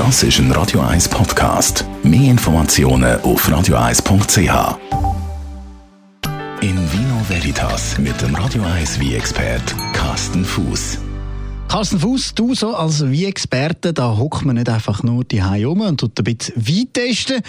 Das ist ein Radio 1 Podcast. Mehr Informationen auf radio1.ch. In Vino Veritas mit dem Radio 1 wie expert Carsten Fuß. Carsten Fuß, du so als Wie-Experte, da hockt man nicht einfach nur die um und tut ein bisschen Wein testen.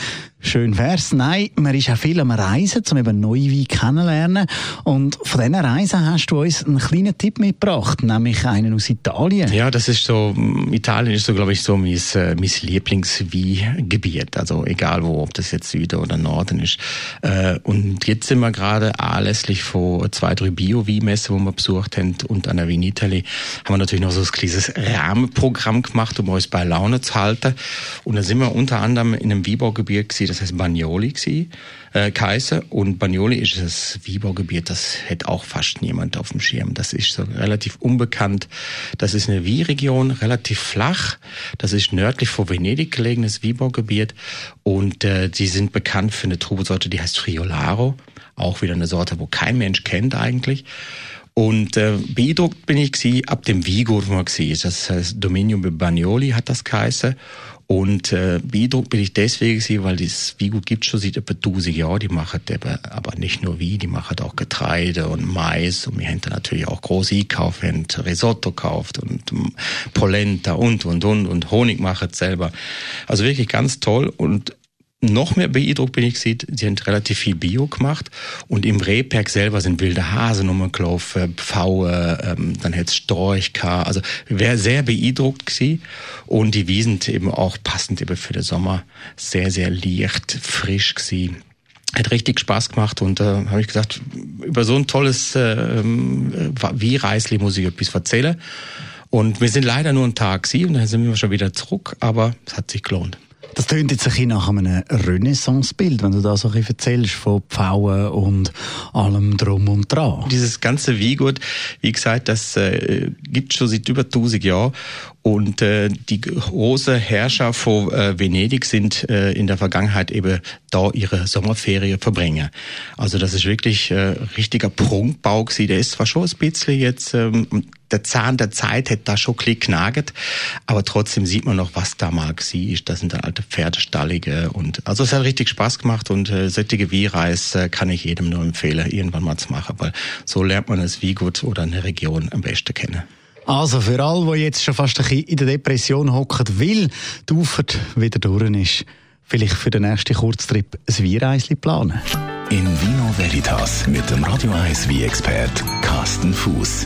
Schön wär's. Nein, man ist auch viel am Reisen, um eben neue Weine kennenzulernen. Und von diesen Reisen hast du uns einen kleinen Tipp mitgebracht, nämlich einen aus Italien. Ja, das ist so, Italien ist so, glaube ich, so mein, äh, mein Lieblingsweingebiet. Also egal wo, ob das jetzt Süden oder Norden ist. Äh, und jetzt sind wir gerade anlässlich von zwei, drei Bio-Weinmessen, wo wir besucht haben, und an der Vinitali, haben wir natürlich noch so ein kleines Rahmenprogramm gemacht, um uns bei Laune zu halten. Und da sind wir unter anderem in einem Weinbaugebiet gewesen, das heißt Bagnoli gewesen, äh, Kaiser. Und Bagnoli ist das Weinbaugebiet, das hätte auch fast niemand auf dem Schirm. Das ist so relativ unbekannt. Das ist eine Weinregion, relativ flach. Das ist nördlich vor Venedig gelegenes Weinbaugebiet. Und äh, sind bekannt für eine Trubesorte, die heißt Friolaro. Auch wieder eine Sorte, wo kein Mensch kennt eigentlich. Und äh, beeindruckt bin ich gewesen, ab dem Vigo, wo man war. Das heißt, Dominium Bagnoli hat das geheißen. Und äh, beeindruckt bin ich deswegen gewesen, weil das Vigo gibt schon seit etwa 1000 Jahren. Die machen eben, aber nicht nur Wein, die machen auch Getreide und Mais. Und wir haben da natürlich auch groß einkauft, wir Risotto gekauft und Polenta und, und, und, und Honig machen selber. Also wirklich ganz toll. Und noch mehr beeindruckt bin ich gesehen, sie haben relativ viel Bio gemacht und im Rehberg selber sind wilde Hasen rumgelaufen, Pfaue, ähm, dann es Storch. Also wäre sehr beeindruckt gewesen. Und die Wiesen eben auch passend eben für den Sommer sehr, sehr leicht, frisch gewesen. Hat richtig Spaß gemacht und äh, habe ich gesagt, über so ein tolles äh, wie Reisli muss ich etwas erzählen. Und wir sind leider nur einen Tag sie und dann sind wir schon wieder zurück, aber es hat sich gelohnt. Das tönt jetzt ein bisschen nach einem Renaissance-Bild, wenn du da so ein bisschen erzählst von Pfauen und allem drum und dran. Dieses ganze Wiegut, wie gesagt, das äh, gibt schon seit über 1000 Jahren und äh, die große Herrscher von äh, Venedig sind äh, in der Vergangenheit eben da ihre Sommerferien verbringen. Also das ist wirklich äh, richtiger Prunkbau gewesen. Der ist zwar schon ein bisschen jetzt ähm, der Zahn der Zeit hätte da schon ein knagert, aber trotzdem sieht man noch, was da mal war. Das sind dann alte Pferdestallige und also es hat richtig Spaß gemacht und äh, sättige Wiereis äh, kann ich jedem nur empfehlen, irgendwann mal zu machen, weil so lernt man es wie gut oder eine Region am besten kennen. Also für alle, die jetzt schon fast ein bisschen in der Depression hocken, will die Ufert wieder durch ist, vielleicht für den nächsten Kurztrip ein Wiereisli planen. In Vino Veritas mit dem Radio 1 wie expert Carsten Fuß.